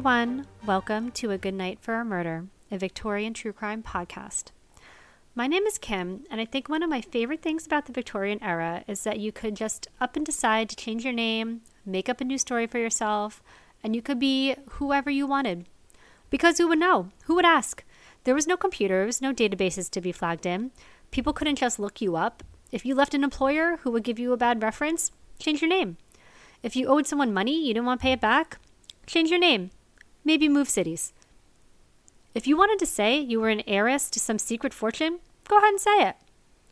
Everyone. Welcome to A Good Night for a Murder, a Victorian true crime podcast. My name is Kim, and I think one of my favorite things about the Victorian era is that you could just up and decide to change your name, make up a new story for yourself, and you could be whoever you wanted. Because who would know? Who would ask? There was no computers, no databases to be flagged in. People couldn't just look you up. If you left an employer who would give you a bad reference, change your name. If you owed someone money, you didn't want to pay it back, change your name. Maybe move cities. If you wanted to say you were an heiress to some secret fortune, go ahead and say it.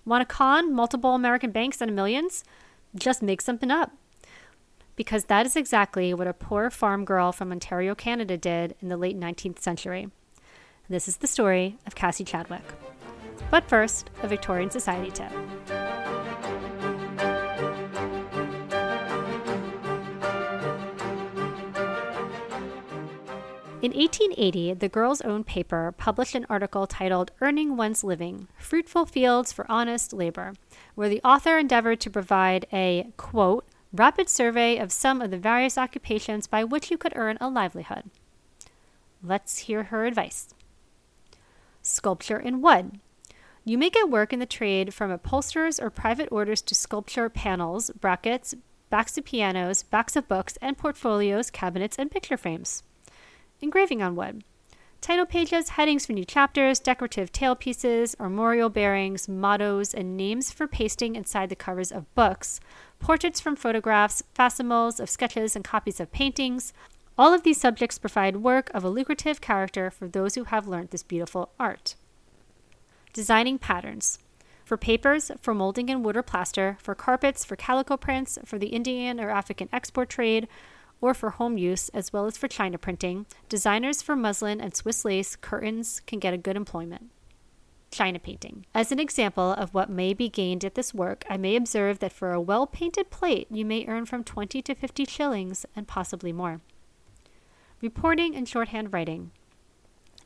Want to con multiple American banks and millions? Just make something up. Because that is exactly what a poor farm girl from Ontario, Canada did in the late 19th century. This is the story of Cassie Chadwick. But first, a Victorian Society tip. In 1880, the Girl's Own paper published an article titled Earning One's Living Fruitful Fields for Honest Labor, where the author endeavored to provide a, quote, rapid survey of some of the various occupations by which you could earn a livelihood. Let's hear her advice. Sculpture in wood. You may get work in the trade from upholsterers or private orders to sculpture panels, brackets, backs of pianos, backs of books, and portfolios, cabinets, and picture frames engraving on wood. Title pages, headings for new chapters, decorative tailpieces, armorial bearings, mottos, and names for pasting inside the covers of books, portraits from photographs, facsimiles of sketches, and copies of paintings. All of these subjects provide work of a lucrative character for those who have learned this beautiful art. Designing patterns. For papers, for molding in wood or plaster, for carpets, for calico prints, for the Indian or African export trade, or for home use, as well as for China printing, designers for muslin and Swiss lace curtains can get a good employment. China painting. As an example of what may be gained at this work, I may observe that for a well painted plate, you may earn from 20 to 50 shillings and possibly more. Reporting and shorthand writing.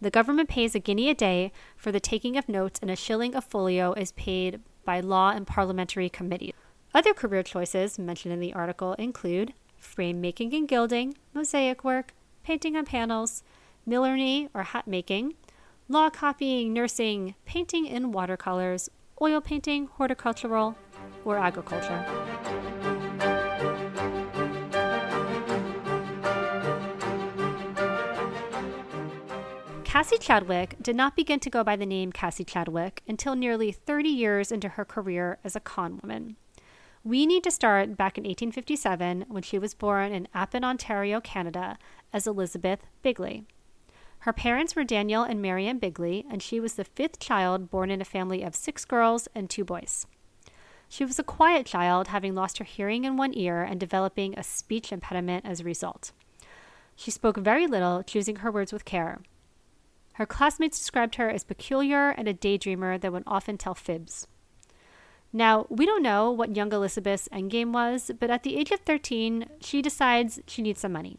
The government pays a guinea a day for the taking of notes, and a shilling a folio is paid by law and parliamentary committees. Other career choices mentioned in the article include frame making and gilding, mosaic work, painting on panels, millinery or hat making, law copying, nursing, painting in watercolors, oil painting, horticultural, or agriculture. Cassie Chadwick did not begin to go by the name Cassie Chadwick until nearly 30 years into her career as a con woman. We need to start back in 1857 when she was born in Appin, Ontario, Canada, as Elizabeth Bigley. Her parents were Daniel and Marianne Bigley, and she was the fifth child born in a family of six girls and two boys. She was a quiet child, having lost her hearing in one ear and developing a speech impediment as a result. She spoke very little, choosing her words with care. Her classmates described her as peculiar and a daydreamer that would often tell fibs. Now, we don't know what young Elizabeth's endgame was, but at the age of 13, she decides she needs some money.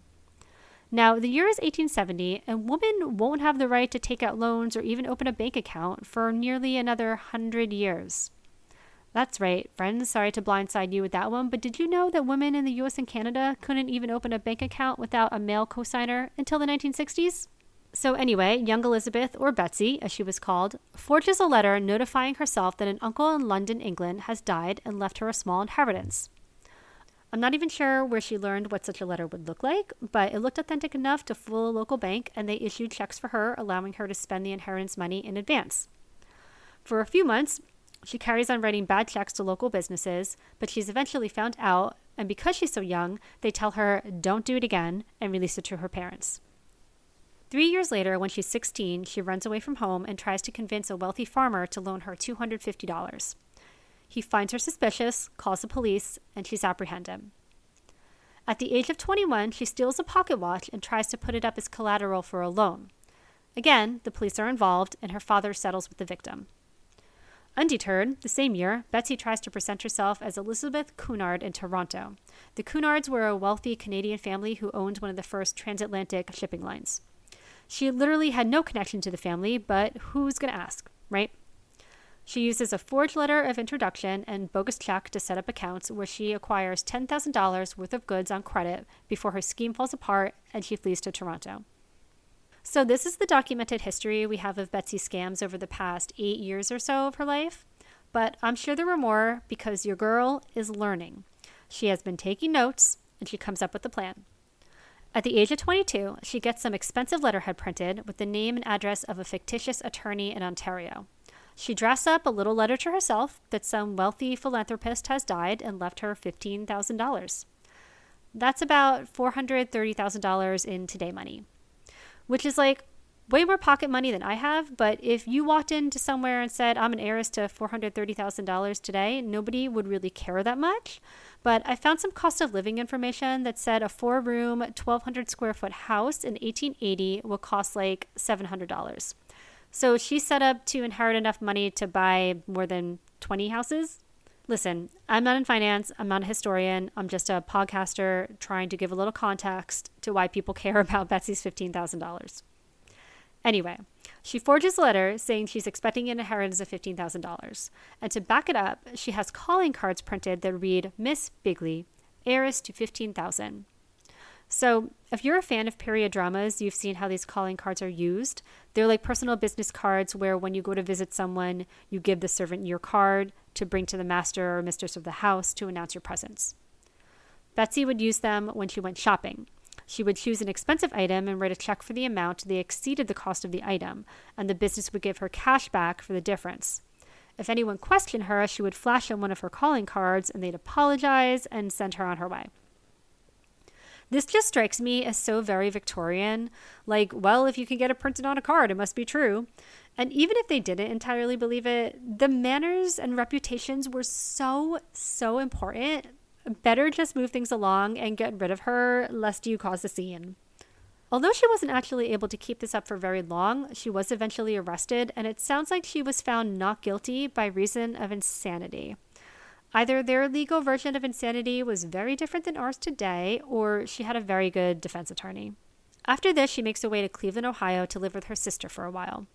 Now, the year is 1870, and women won't have the right to take out loans or even open a bank account for nearly another hundred years. That's right, friends, sorry to blindside you with that one, but did you know that women in the US and Canada couldn't even open a bank account without a male cosigner until the 1960s? So, anyway, young Elizabeth, or Betsy, as she was called, forges a letter notifying herself that an uncle in London, England, has died and left her a small inheritance. I'm not even sure where she learned what such a letter would look like, but it looked authentic enough to fool a local bank, and they issued checks for her, allowing her to spend the inheritance money in advance. For a few months, she carries on writing bad checks to local businesses, but she's eventually found out, and because she's so young, they tell her, don't do it again, and release it to her parents. Three years later, when she's 16, she runs away from home and tries to convince a wealthy farmer to loan her $250. He finds her suspicious, calls the police, and she's apprehended. At the age of 21, she steals a pocket watch and tries to put it up as collateral for a loan. Again, the police are involved, and her father settles with the victim. Undeterred, the same year, Betsy tries to present herself as Elizabeth Cunard in Toronto. The Cunards were a wealthy Canadian family who owned one of the first transatlantic shipping lines. She literally had no connection to the family, but who's going to ask, right? She uses a forged letter of introduction and bogus check to set up accounts where she acquires $10,000 worth of goods on credit before her scheme falls apart and she flees to Toronto. So, this is the documented history we have of Betsy's scams over the past eight years or so of her life. But I'm sure there were more because your girl is learning. She has been taking notes and she comes up with a plan. At the age of 22, she gets some expensive letterhead printed with the name and address of a fictitious attorney in Ontario. She drafts up a little letter to herself that some wealthy philanthropist has died and left her $15,000. That's about $430,000 in today money, which is like way more pocket money than I have. But if you walked into somewhere and said, I'm an heiress to $430,000 today, nobody would really care that much. But I found some cost of living information that said a four room, 1,200 square foot house in 1880 will cost like $700. So she's set up to inherit enough money to buy more than 20 houses. Listen, I'm not in finance. I'm not a historian. I'm just a podcaster trying to give a little context to why people care about Betsy's $15,000. Anyway, she forges a letter saying she's expecting an inheritance of $15,000. And to back it up, she has calling cards printed that read Miss Bigley, heiress to 15,000. So, if you're a fan of period dramas, you've seen how these calling cards are used. They're like personal business cards where when you go to visit someone, you give the servant your card to bring to the master or mistress of the house to announce your presence. Betsy would use them when she went shopping. She would choose an expensive item and write a check for the amount that exceeded the cost of the item, and the business would give her cash back for the difference. If anyone questioned her, she would flash on one of her calling cards and they'd apologize and send her on her way. This just strikes me as so very Victorian. Like, well, if you can get it printed on a card, it must be true. And even if they didn't entirely believe it, the manners and reputations were so, so important. Better just move things along and get rid of her, lest you cause a scene. Although she wasn't actually able to keep this up for very long, she was eventually arrested, and it sounds like she was found not guilty by reason of insanity. Either their legal version of insanity was very different than ours today, or she had a very good defense attorney. After this, she makes her way to Cleveland, Ohio to live with her sister for a while.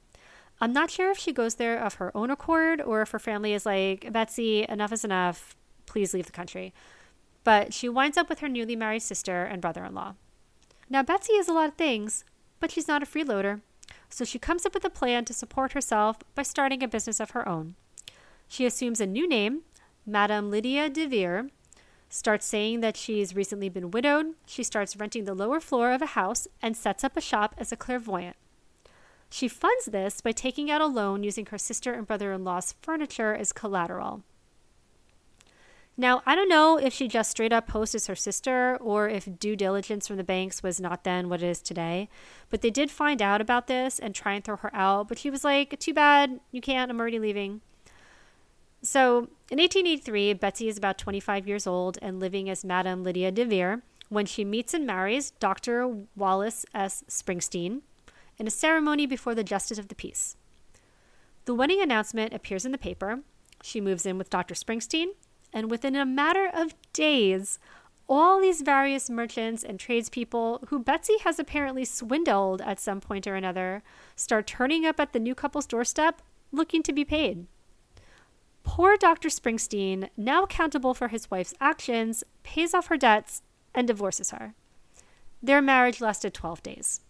I'm not sure if she goes there of her own accord or if her family is like, Betsy, enough is enough. Please leave the country. But she winds up with her newly married sister and brother in law. Now, Betsy is a lot of things, but she's not a freeloader. So she comes up with a plan to support herself by starting a business of her own. She assumes a new name Madame Lydia de Vere starts saying that she's recently been widowed. She starts renting the lower floor of a house and sets up a shop as a clairvoyant. She funds this by taking out a loan using her sister and brother in law's furniture as collateral. Now, I don't know if she just straight up posed as her sister or if due diligence from the banks was not then what it is today, but they did find out about this and try and throw her out. But she was like, Too bad, you can't, I'm already leaving. So in 1883, Betsy is about 25 years old and living as Madame Lydia de Vere when she meets and marries Dr. Wallace S. Springsteen in a ceremony before the Justice of the Peace. The wedding announcement appears in the paper. She moves in with Dr. Springsteen, and within a matter of days, all these various merchants and tradespeople who Betsy has apparently swindled at some point or another start turning up at the new couple's doorstep looking to be paid. Poor Dr. Springsteen, now accountable for his wife's actions, pays off her debts and divorces her. Their marriage lasted 12 days.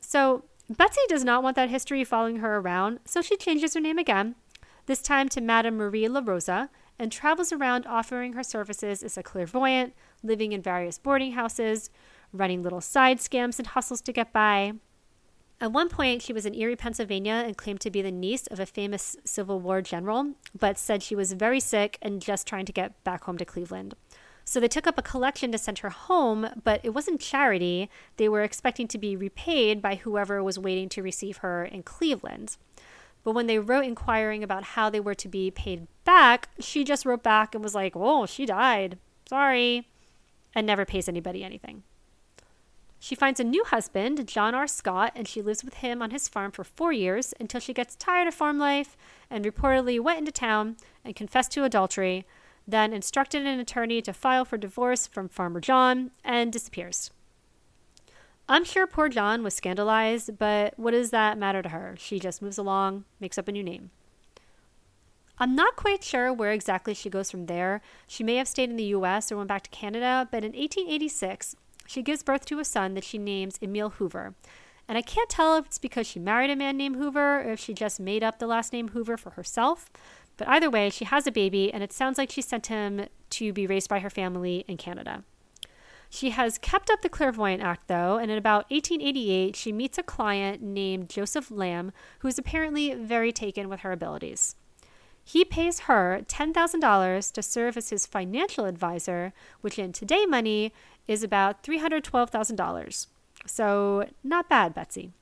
So, Betsy does not want that history following her around, so she changes her name again, this time to Madame Marie La Rosa, and travels around offering her services as a clairvoyant, living in various boarding houses, running little side scams and hustles to get by, at one point, she was in Erie, Pennsylvania, and claimed to be the niece of a famous Civil War general, but said she was very sick and just trying to get back home to Cleveland. So they took up a collection to send her home, but it wasn't charity. They were expecting to be repaid by whoever was waiting to receive her in Cleveland. But when they wrote inquiring about how they were to be paid back, she just wrote back and was like, Oh, she died. Sorry. And never pays anybody anything. She finds a new husband, John R. Scott, and she lives with him on his farm for four years until she gets tired of farm life and reportedly went into town and confessed to adultery, then instructed an attorney to file for divorce from Farmer John and disappears. I'm sure poor John was scandalized, but what does that matter to her? She just moves along, makes up a new name. I'm not quite sure where exactly she goes from there. She may have stayed in the US or went back to Canada, but in 1886, she gives birth to a son that she names Emil Hoover. And I can't tell if it's because she married a man named Hoover or if she just made up the last name Hoover for herself. But either way, she has a baby, and it sounds like she sent him to be raised by her family in Canada. She has kept up the clairvoyant act, though, and in about 1888, she meets a client named Joseph Lamb, who is apparently very taken with her abilities. He pays her $10,000 to serve as his financial advisor, which in today money is about $312,000. So, not bad, Betsy.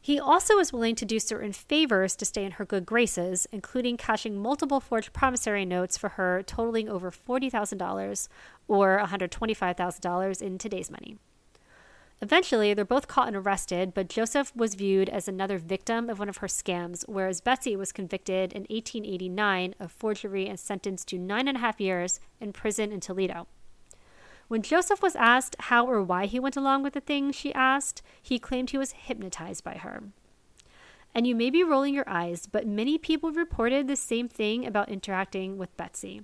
He also is willing to do certain favors to stay in her good graces, including cashing multiple forged promissory notes for her, totaling over $40,000 or $125,000 in today's money. Eventually, they're both caught and arrested, but Joseph was viewed as another victim of one of her scams, whereas Betsy was convicted in 1889 of forgery and sentenced to nine and a half years in prison in Toledo. When Joseph was asked how or why he went along with the thing she asked, he claimed he was hypnotized by her. And you may be rolling your eyes, but many people reported the same thing about interacting with Betsy.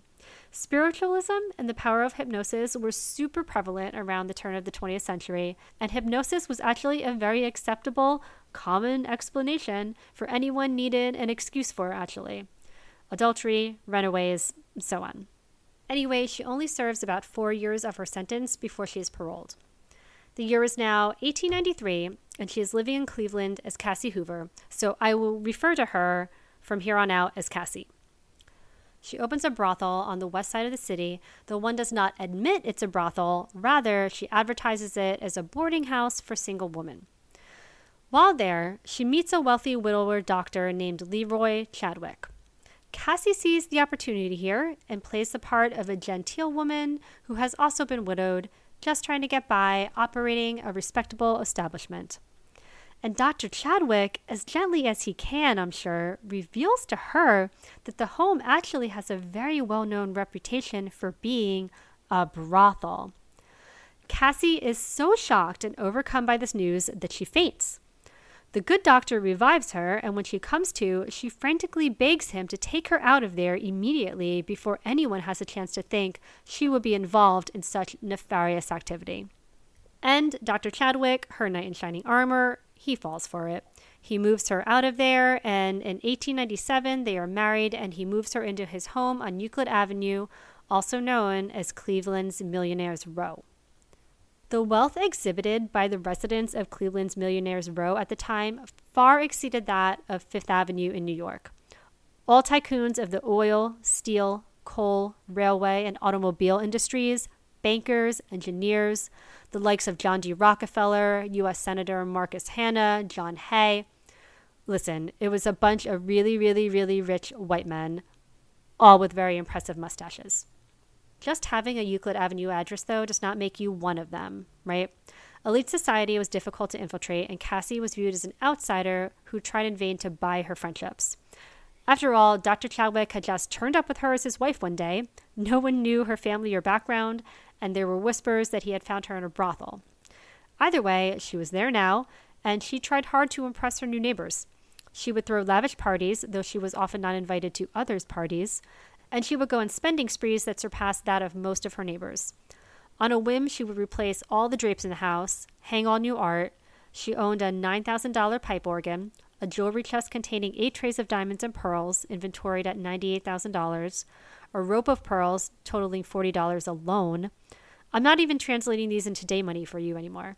Spiritualism and the power of hypnosis were super prevalent around the turn of the 20th century, and hypnosis was actually a very acceptable, common explanation for anyone needed an excuse for, actually. Adultery, runaways, so on. Anyway, she only serves about four years of her sentence before she is paroled. The year is now 1893, and she is living in Cleveland as Cassie Hoover, so I will refer to her from here on out as Cassie. She opens a brothel on the west side of the city, though one does not admit it's a brothel. Rather, she advertises it as a boarding house for single women. While there, she meets a wealthy widower doctor named Leroy Chadwick. Cassie sees the opportunity here and plays the part of a genteel woman who has also been widowed, just trying to get by, operating a respectable establishment. And Dr. Chadwick, as gently as he can, I'm sure, reveals to her that the home actually has a very well known reputation for being a brothel. Cassie is so shocked and overcome by this news that she faints. The good doctor revives her, and when she comes to, she frantically begs him to take her out of there immediately before anyone has a chance to think she would be involved in such nefarious activity. And Dr. Chadwick, her knight in shining armor, he falls for it. He moves her out of there, and in 1897, they are married, and he moves her into his home on Euclid Avenue, also known as Cleveland's Millionaires Row. The wealth exhibited by the residents of Cleveland's Millionaires Row at the time far exceeded that of Fifth Avenue in New York. All tycoons of the oil, steel, coal, railway, and automobile industries, bankers, engineers, the likes of John D. Rockefeller, U.S. Senator Marcus Hanna, John Hay. Listen, it was a bunch of really, really, really rich white men, all with very impressive mustaches. Just having a Euclid Avenue address, though, does not make you one of them, right? Elite society was difficult to infiltrate, and Cassie was viewed as an outsider who tried in vain to buy her friendships. After all, Dr. Chadwick had just turned up with her as his wife one day. No one knew her family or background, and there were whispers that he had found her in a brothel. Either way, she was there now, and she tried hard to impress her new neighbors. She would throw lavish parties, though she was often not invited to others' parties, and she would go on spending sprees that surpassed that of most of her neighbors. On a whim, she would replace all the drapes in the house, hang all new art. She owned a $9,000 pipe organ, a jewelry chest containing eight trays of diamonds and pearls, inventoried at $98,000, a rope of pearls totaling $40 alone. I'm not even translating these into day money for you anymore.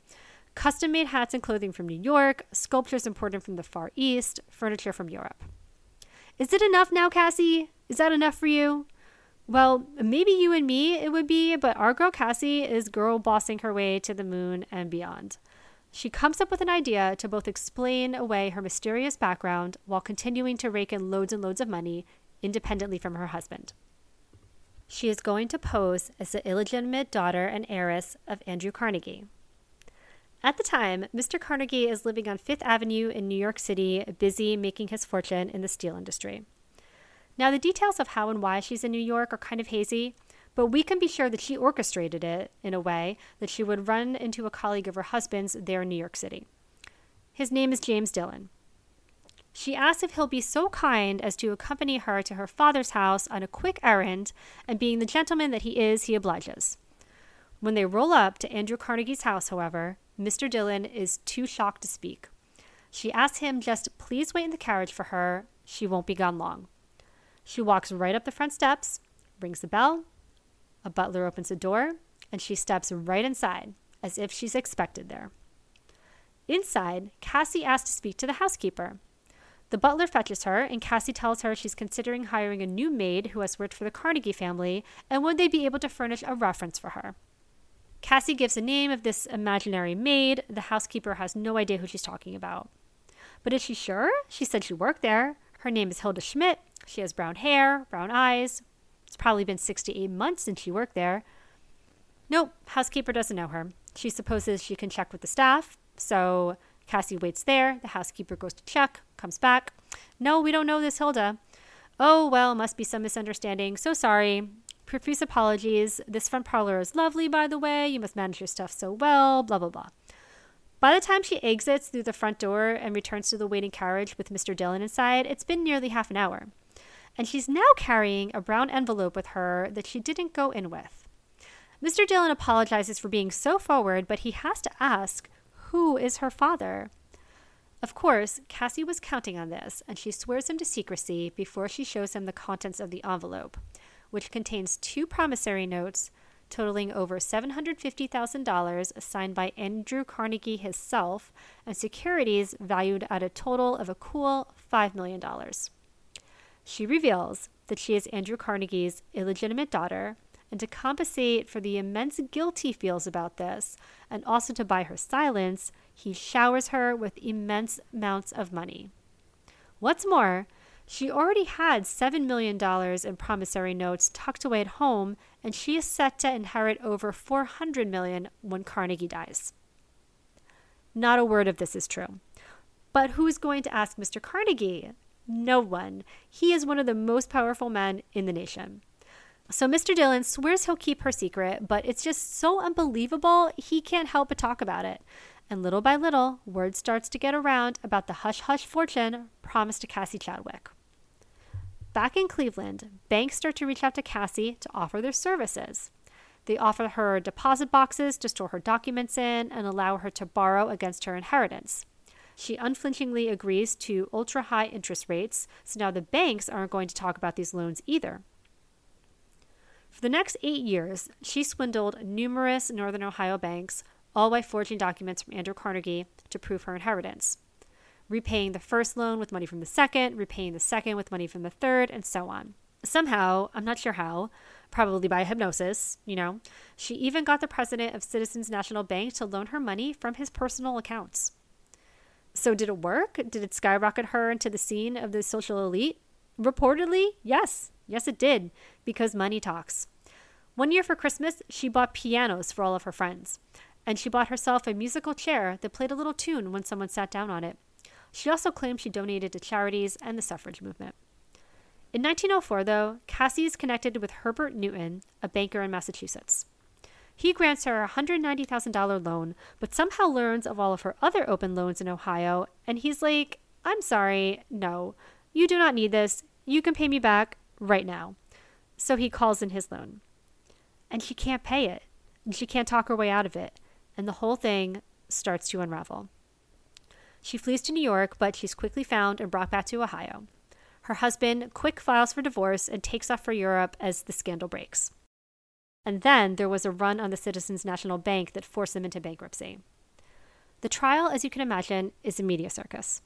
Custom made hats and clothing from New York, sculptures imported from the Far East, furniture from Europe. Is it enough now, Cassie? Is that enough for you? Well, maybe you and me it would be, but our girl Cassie is girl bossing her way to the moon and beyond. She comes up with an idea to both explain away her mysterious background while continuing to rake in loads and loads of money independently from her husband. She is going to pose as the illegitimate daughter and heiress of Andrew Carnegie. At the time, Mr. Carnegie is living on Fifth Avenue in New York City, busy making his fortune in the steel industry. Now, the details of how and why she's in New York are kind of hazy, but we can be sure that she orchestrated it in a way that she would run into a colleague of her husband's there in New York City. His name is James Dillon. She asks if he'll be so kind as to accompany her to her father's house on a quick errand, and being the gentleman that he is, he obliges. When they roll up to Andrew Carnegie's house, however, Mr. Dillon is too shocked to speak. She asks him just please wait in the carriage for her. She won't be gone long. She walks right up the front steps, rings the bell. A butler opens the door, and she steps right inside, as if she's expected there. Inside, Cassie asks to speak to the housekeeper. The butler fetches her, and Cassie tells her she's considering hiring a new maid who has worked for the Carnegie family, and would they be able to furnish a reference for her? Cassie gives the name of this imaginary maid. The housekeeper has no idea who she's talking about. But is she sure? She said she worked there. Her name is Hilda Schmidt. She has brown hair, brown eyes. It's probably been six to eight months since she worked there. Nope, housekeeper doesn't know her. She supposes she can check with the staff, so Cassie waits there. The housekeeper goes to check, comes back. No, we don't know this Hilda. Oh, well, must be some misunderstanding. So sorry. Profuse apologies. This front parlor is lovely, by the way. You must manage your stuff so well, blah, blah, blah. By the time she exits through the front door and returns to the waiting carriage with Mr. Dillon inside, it's been nearly half an hour. And she's now carrying a brown envelope with her that she didn't go in with. Mr. Dillon apologizes for being so forward, but he has to ask who is her father? Of course, Cassie was counting on this, and she swears him to secrecy before she shows him the contents of the envelope, which contains two promissory notes totaling over $750,000 signed by Andrew Carnegie himself and securities valued at a total of a cool $5 million. She reveals that she is Andrew Carnegie's illegitimate daughter and to compensate for the immense guilt he feels about this, and also to buy her silence, he showers her with immense amounts of money. What's more, she already had $7 million in promissory notes tucked away at home, and she is set to inherit over 400 million when Carnegie dies. Not a word of this is true. But who's going to ask Mr. Carnegie? No one. He is one of the most powerful men in the nation. So Mr. Dillon swears he'll keep her secret, but it's just so unbelievable he can't help but talk about it. And little by little, word starts to get around about the hush hush fortune promised to Cassie Chadwick. Back in Cleveland, banks start to reach out to Cassie to offer their services. They offer her deposit boxes to store her documents in and allow her to borrow against her inheritance. She unflinchingly agrees to ultra high interest rates, so now the banks aren't going to talk about these loans either. For the next eight years, she swindled numerous Northern Ohio banks, all by forging documents from Andrew Carnegie to prove her inheritance, repaying the first loan with money from the second, repaying the second with money from the third, and so on. Somehow, I'm not sure how, probably by hypnosis, you know, she even got the president of Citizens National Bank to loan her money from his personal accounts. So, did it work? Did it skyrocket her into the scene of the social elite? Reportedly, yes. Yes, it did, because money talks. One year for Christmas, she bought pianos for all of her friends, and she bought herself a musical chair that played a little tune when someone sat down on it. She also claimed she donated to charities and the suffrage movement. In 1904, though, Cassie is connected with Herbert Newton, a banker in Massachusetts. He grants her a $190,000 loan, but somehow learns of all of her other open loans in Ohio, and he's like, I'm sorry, no, you do not need this. You can pay me back right now. So he calls in his loan. And she can't pay it. And she can't talk her way out of it. And the whole thing starts to unravel. She flees to New York, but she's quickly found and brought back to Ohio. Her husband quick files for divorce and takes off for Europe as the scandal breaks. And then there was a run on the Citizens National Bank that forced them into bankruptcy. The trial, as you can imagine, is a media circus.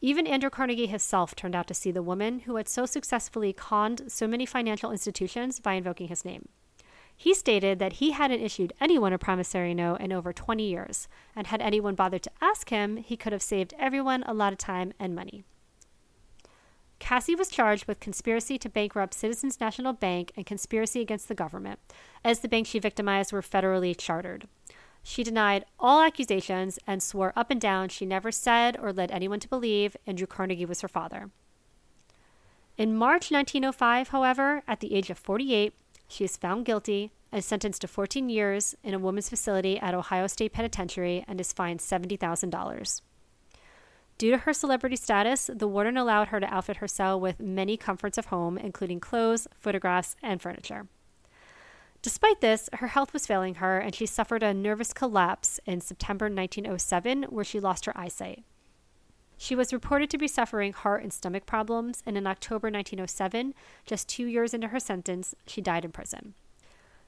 Even Andrew Carnegie himself turned out to see the woman who had so successfully conned so many financial institutions by invoking his name. He stated that he hadn't issued anyone a promissory note in over 20 years, and had anyone bothered to ask him, he could have saved everyone a lot of time and money. Cassie was charged with conspiracy to bankrupt Citizens National Bank and conspiracy against the government, as the banks she victimized were federally chartered. She denied all accusations and swore up and down she never said or led anyone to believe Andrew Carnegie was her father. In March 1905, however, at the age of 48, she is found guilty and sentenced to 14 years in a women's facility at Ohio State Penitentiary and is fined $70,000. Due to her celebrity status, the warden allowed her to outfit her cell with many comforts of home, including clothes, photographs, and furniture. Despite this, her health was failing her, and she suffered a nervous collapse in September 1907, where she lost her eyesight. She was reported to be suffering heart and stomach problems, and in October 1907, just two years into her sentence, she died in prison.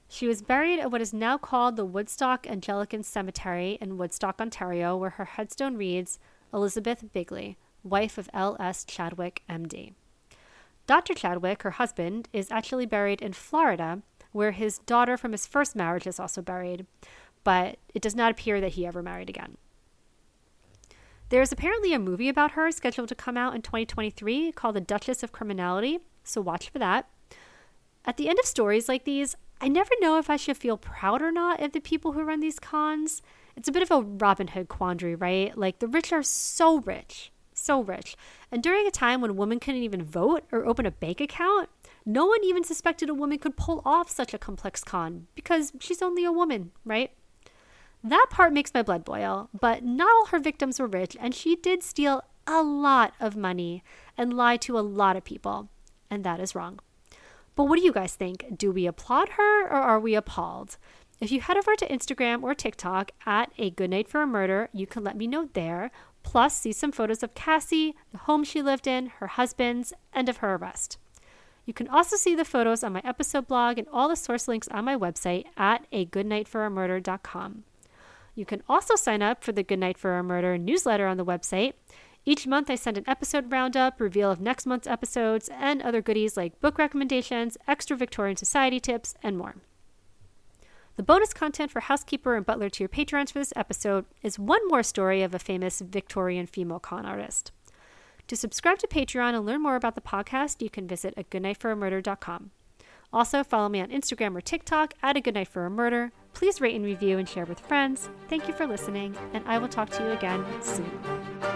She was buried at what is now called the Woodstock Anglican Cemetery in Woodstock, Ontario, where her headstone reads Elizabeth Bigley, wife of L.S. Chadwick, M.D. Dr. Chadwick, her husband, is actually buried in Florida, where his daughter from his first marriage is also buried, but it does not appear that he ever married again. There is apparently a movie about her scheduled to come out in 2023 called The Duchess of Criminality, so watch for that. At the end of stories like these, I never know if I should feel proud or not of the people who run these cons. It's a bit of a Robin Hood quandary, right? Like the rich are so rich, so rich. And during a time when women couldn't even vote or open a bank account, no one even suspected a woman could pull off such a complex con because she's only a woman, right? That part makes my blood boil, but not all her victims were rich, and she did steal a lot of money and lie to a lot of people, and that is wrong. But what do you guys think? Do we applaud her or are we appalled? If you head over to Instagram or TikTok at A Good Night for a Murder, you can let me know there. Plus, see some photos of Cassie, the home she lived in, her husband's, and of her arrest. You can also see the photos on my episode blog and all the source links on my website at a agoodnightforamurder.com. You can also sign up for the Good Night for a Murder newsletter on the website. Each month, I send an episode roundup, reveal of next month's episodes, and other goodies like book recommendations, extra Victorian Society tips, and more. The bonus content for housekeeper and butler to your patrons for this episode is one more story of a famous Victorian female con artist. To subscribe to Patreon and learn more about the podcast, you can visit a goodnightforamurder.com. Also, follow me on Instagram or TikTok at a goodnight for a murder. Please rate and review and share with friends. Thank you for listening, and I will talk to you again soon.